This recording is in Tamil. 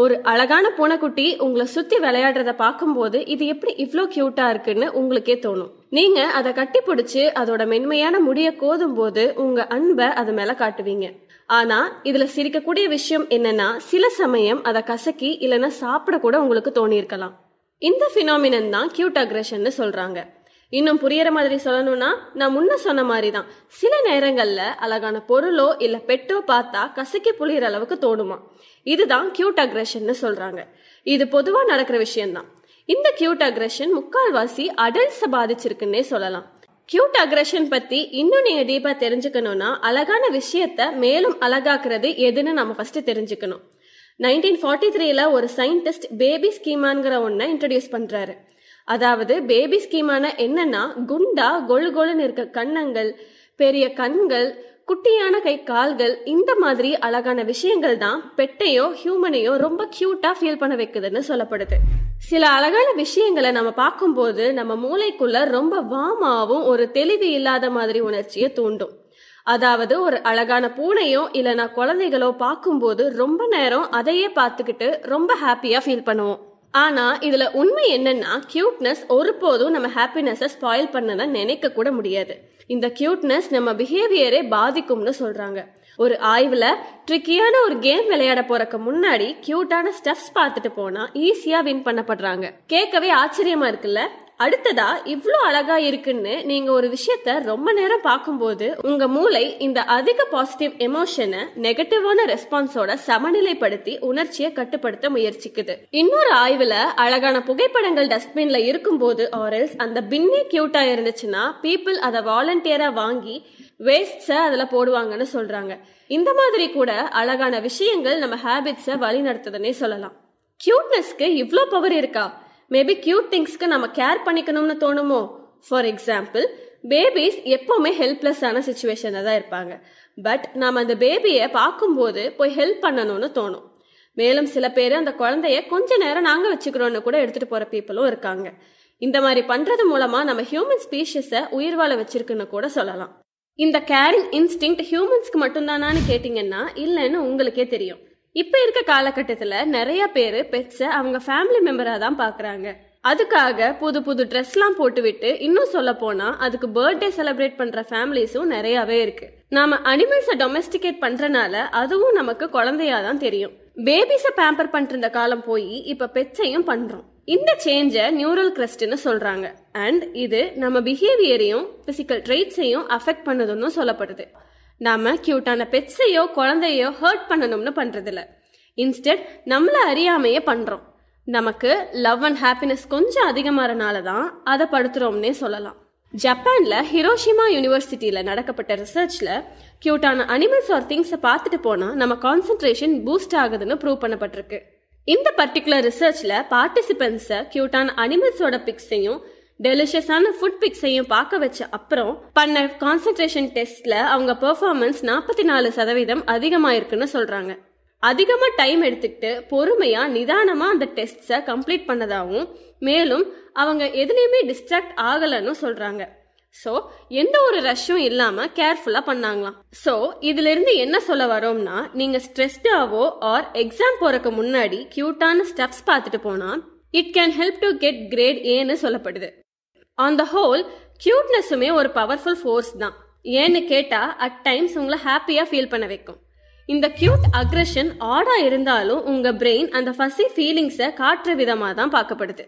ஒரு அழகான பூனைக்குட்டி உங்களை சுத்தி விளையாடுறத பார்க்கும்போது இது எப்படி இவ்வளோ கியூட்டா இருக்குன்னு உங்களுக்கே தோணும். நீங்க அதை கட்டி பிடிச்சி அதோட மென்மையான முடிய கோதும் போது உங்க அன்பை அது மேல காட்டுவீங்க. ஆனா இதுல சிரிக்கக்கூடிய விஷயம் என்னன்னா சில சமயம் அதை கசக்கி இல்லைன்னா சாப்பிட கூட உங்களுக்கு தோணியிருக்கலாம். இந்த பினாமினன் தான் கியூட் அக்ரஷன்னு சொல்றாங்க. இன்னும் புரியற மாதிரி சொல்லணும்னா நான் முன்ன சொன்ன மாதிரி தான் சில நேரங்கள்ல அழகான பொருளோ இல்ல பெட்டோ பார்த்தா கசக்கி புளியற அளவுக்கு தோணுமா? இதுதான் கியூட் அக்ரஷன்னு சொல்றாங்க. இது பொதுவா நடக்கிற விஷயம்தான். இந்த கியூட் அக்ரஷன் முக்கால்வாசி அடல்ட்ஸ பாதிச்சிருக்குன்னே சொல்லலாம். கியூட் அக்ரஷன் பத்தி இன்னும் நீங்க டீப்பா தெரிஞ்சுக்கணும்னா அழகான விஷயத்த மேலும் அழகாக்குறது எதுன்னு நம்ம ஃபர்ஸ்ட் தெரிஞ்சுக்கணும். நைன்டீன் ஃபார்ட்டி த்ரீல ஒரு சயின்டிஸ்ட் பேபி ஸ்கீமாங்கிற ஒன்ன இன்ட்ரடியூஸ் பண்றாரு. அதாவது பேபி ஸ்கீமான என்னன்னா குண்டா கொழு கொழுன்னு இருக்க கன்னங்கள் பெரிய கண்கள் குட்டியான கை கால்கள் இந்த மாதிரி அழகான விஷயங்கள் தான் பெட்டையோ ஹியூமனையோ ரொம்ப கியூட்டா ஃபீல் பண்ண வைக்குதுன்னு சொல்லப்படுது. சில அழகான விஷயங்களை நம்ம பார்க்கும்போது நம்ம மூளைக்குள்ள ரொம்ப வாமாவும் ஒரு தெளிவு இல்லாத மாதிரி உணர்ச்சியை தூண்டும். அதாவது ஒரு அழகான பூனையோ இல்லைனா குழந்தைகளோ பார்க்கும்போது ரொம்ப நேரம் அதையே பார்த்துக்கிட்டு ரொம்ப ஹாப்பியா ஃபீல் பண்ணுவோம். ஆனால் இதில் உண்மை என்னன்னா கியூட்னஸ் ஒருபோதும் நம்ம ஹாப்பினஸை ஸ்பாயில் பண்ணதான் நினைக்க கூட முடியாது. இந்த கியூட்னஸ் நம்ம பிஹேவியரே பாதிக்கும்னு சொல்கிறாங்க ஒரு ஆய்வில் ட்ரிக்கியான ஒரு கேம் விளையாட போறக்கு முன்னாடி கியூட்டான ஸ்டெப்ஸ் பார்த்துட்டு போனா ஈஸியா வின் பண்ணப்படுறாங்க. கேட்கவே ஆச்சரியமா இருக்குல்ல? அடுத்ததா இவ்வளோ அழகா இருக்குன்னு நீங்க ஒரு விஷயத்த ரொம்ப நேரம் பார்க்கும்போது உங்க மூளை இந்த அதிக பாசிட்டிவ் எமோஷனை நெகட்டிவான ரெஸ்பான்ஸோட சமநிலைப்படுத்தி உணர்ச்சியை கட்டுப்படுத்த முயற்சிக்குது. இன்னொரு ஆய்வுல அழகான புகைப்படங்கள் டஸ்ட்பின்ல இருக்கும்போது ஆரல்ஸ் அந்த பின்னே கியூட்டா இருந்துச்சுன்னா பீப்புள் அதை வாலண்டியரா வாங்கி வேஸ்ட்ஸை அதுல போடுவாங்கன்னு சொல்றாங்க. இந்த மாதிரி கூட அழகான விஷயங்கள் நம்ம ஹேபிட்ஸை வழி நடத்துதுன்னே சொல்லலாம். கியூட்னஸ்க்கு இவ்வளோ பவர் இருக்கா? மேபி கியூட் திங்ஸ்க்கு நம்ம கேர் பண்ணிக்கணும்னு தோணுமோ? ஃபார் எக்ஸாம்பிள் பேபிஸ் எப்பவுமே ஹெல்ப்லெஸ்ஸான சுச்சுவேஷனில் தான் இருப்பாங்க. பட் நாம் அந்த பேபியை பார்க்கும்போது போய் ஹெல்ப் பண்ணணும்னு தோணும். மேலும் சில பேர் அந்த குழந்தைய கொஞ்ச நேரம் நாங்கள் வச்சுக்கிறோன்னு கூட எடுத்துகிட்டு போகிற பீப்புளும் இருக்காங்க. இந்த மாதிரி பண்ணுறது மூலமாக நம்ம ஹியூமன் ஸ்பீஷஸை உயிர் வாழ வச்சிருக்குன்னு கூட சொல்லலாம். இந்த கேரிங் இன்ஸ்டிங் ஹியூமன்ஸ்க்கு மட்டும்தானான்னு கேட்டிங்கன்னா இல்லைன்னு உங்களுக்கே தெரியும். இப்போ இருக்க காலகட்டத்தில் நிறைய பேர் பெட்ஸை அவங்க ஃபேமிலி மெம்பராக தான் பார்க்குறாங்க அதுக்காக புது புது ட்ரெஸ்லாம் போட்டுவிட்டு இன்னும் சொல்ல போனால் அதுக்கு பர்த்டே செலிப்ரேட் பண்ணுற ஃபேமிலிஸும் நிறையாவே இருக்கு. நாம அனிமல்ஸை டொமஸ்டிகேட் பண்ணுறனால அதுவும் நமக்கு குழந்தையா தான் தெரியும். பேபிஸை பேம்பர் பண்ணிருந்த காலம் போய் இப்போ பெட்ஸையும் பண்ணுறோம் இந்த சேஞ்சை நியூரல் கிரஸ்ட்னு சொல்கிறாங்க அண்ட் இது நம்ம பிஹேவியரையும் பிசிக்கல் ட்ரெய்ட்ஸையும் அஃபெக்ட் பண்ணுதுன்னு சொல்லப்படுது. நாம கியூட்டான பெட்ஸையோ குழந்தையோ ஹர்ட் பண்ணணும்னு பண்றதில்ல. இன்ஸ்டெட் நம்மளை அறியாமையே பண்றோம். நமக்கு லவ் அண்ட் ஹாப்பினஸ் கொஞ்சம் அதிகமாகறனால தான் அதை படுத்துறோம்னே சொல்லலாம். ஜப்பான்ல ஹிரோஷிமா யூனிவர்சிட்டியில நடக்கப்பட்ட ரிசர்ச்ல கியூட்டான அனிமல்ஸ் ஆர் திங்ஸை பார்த்துட்டு போனா நம்ம கான்சென்ட்ரேஷன் பூஸ்ட் ஆகுதுன்னு ப்ரூவ் பண்ணப்பட்டிருக்கு. இந்த பர்டிகுலர் ரிசர்ச்ல பார்ட்டிசிபென்ட்ஸை கியூட்டான அனிமல்ஸோட பிக்ஸையும் டெலிஷியஸான ஃபுட் பிக்ஸையும் பார்க்க வச்ச அப்புறம் பண்ண கான்சென்ட்ரேஷன் டெஸ்ட்ல அவங்க பெர்ஃபார்மன்ஸ் நாற்பத்தி நாலு சதவீதம் அதிகமாயிருக்குன்னு சொல்றாங்க. அதிகமா டைம் எடுத்துக்கிட்டு பொறுமையா நிதானமா அந்த டெஸ்ட்ஸை கம்ப்ளீட் பண்ணதாகவும் மேலும் அவங்க எதுலேயுமே டிஸ்ட்ராக்ட் ஆகலைன்னு சொல்றாங்க. ஸோ எந்த ஒரு ரஷ்ஷும் இல்லாம கேர்ஃபுல்லா பண்ணாங்களாம். ஸோ இதுல இருந்து என்ன சொல்ல வரோம்னா நீங்க ஸ்ட்ரெஸ்டாவோ ஆர் எக்ஸாம் போகிறக்கு முன்னாடி கியூட்டான ஸ்டெப்ஸ் பார்த்துட்டு போனா it can help to get great ஏன்னு சொல்லப்படுது. ஆன் த ஹோல் கியூட்னஸுமே ஒரு பவர்ஃபுல் ஃபோர்ஸ் தான். ஏன்னு கேட்டால் அட் டைம்ஸ் உங்களை ஹாப்பியாக ஃபீல் பண்ண வைக்கும். இந்த கியூட் அக்ரஷன் ஆடாக இருந்தாலும் உங்கள் பிரெயின் அந்த ஃபசி ஃபீலிங்ஸை காட்டுற விதமாக தான் பார்க்கப்படுது.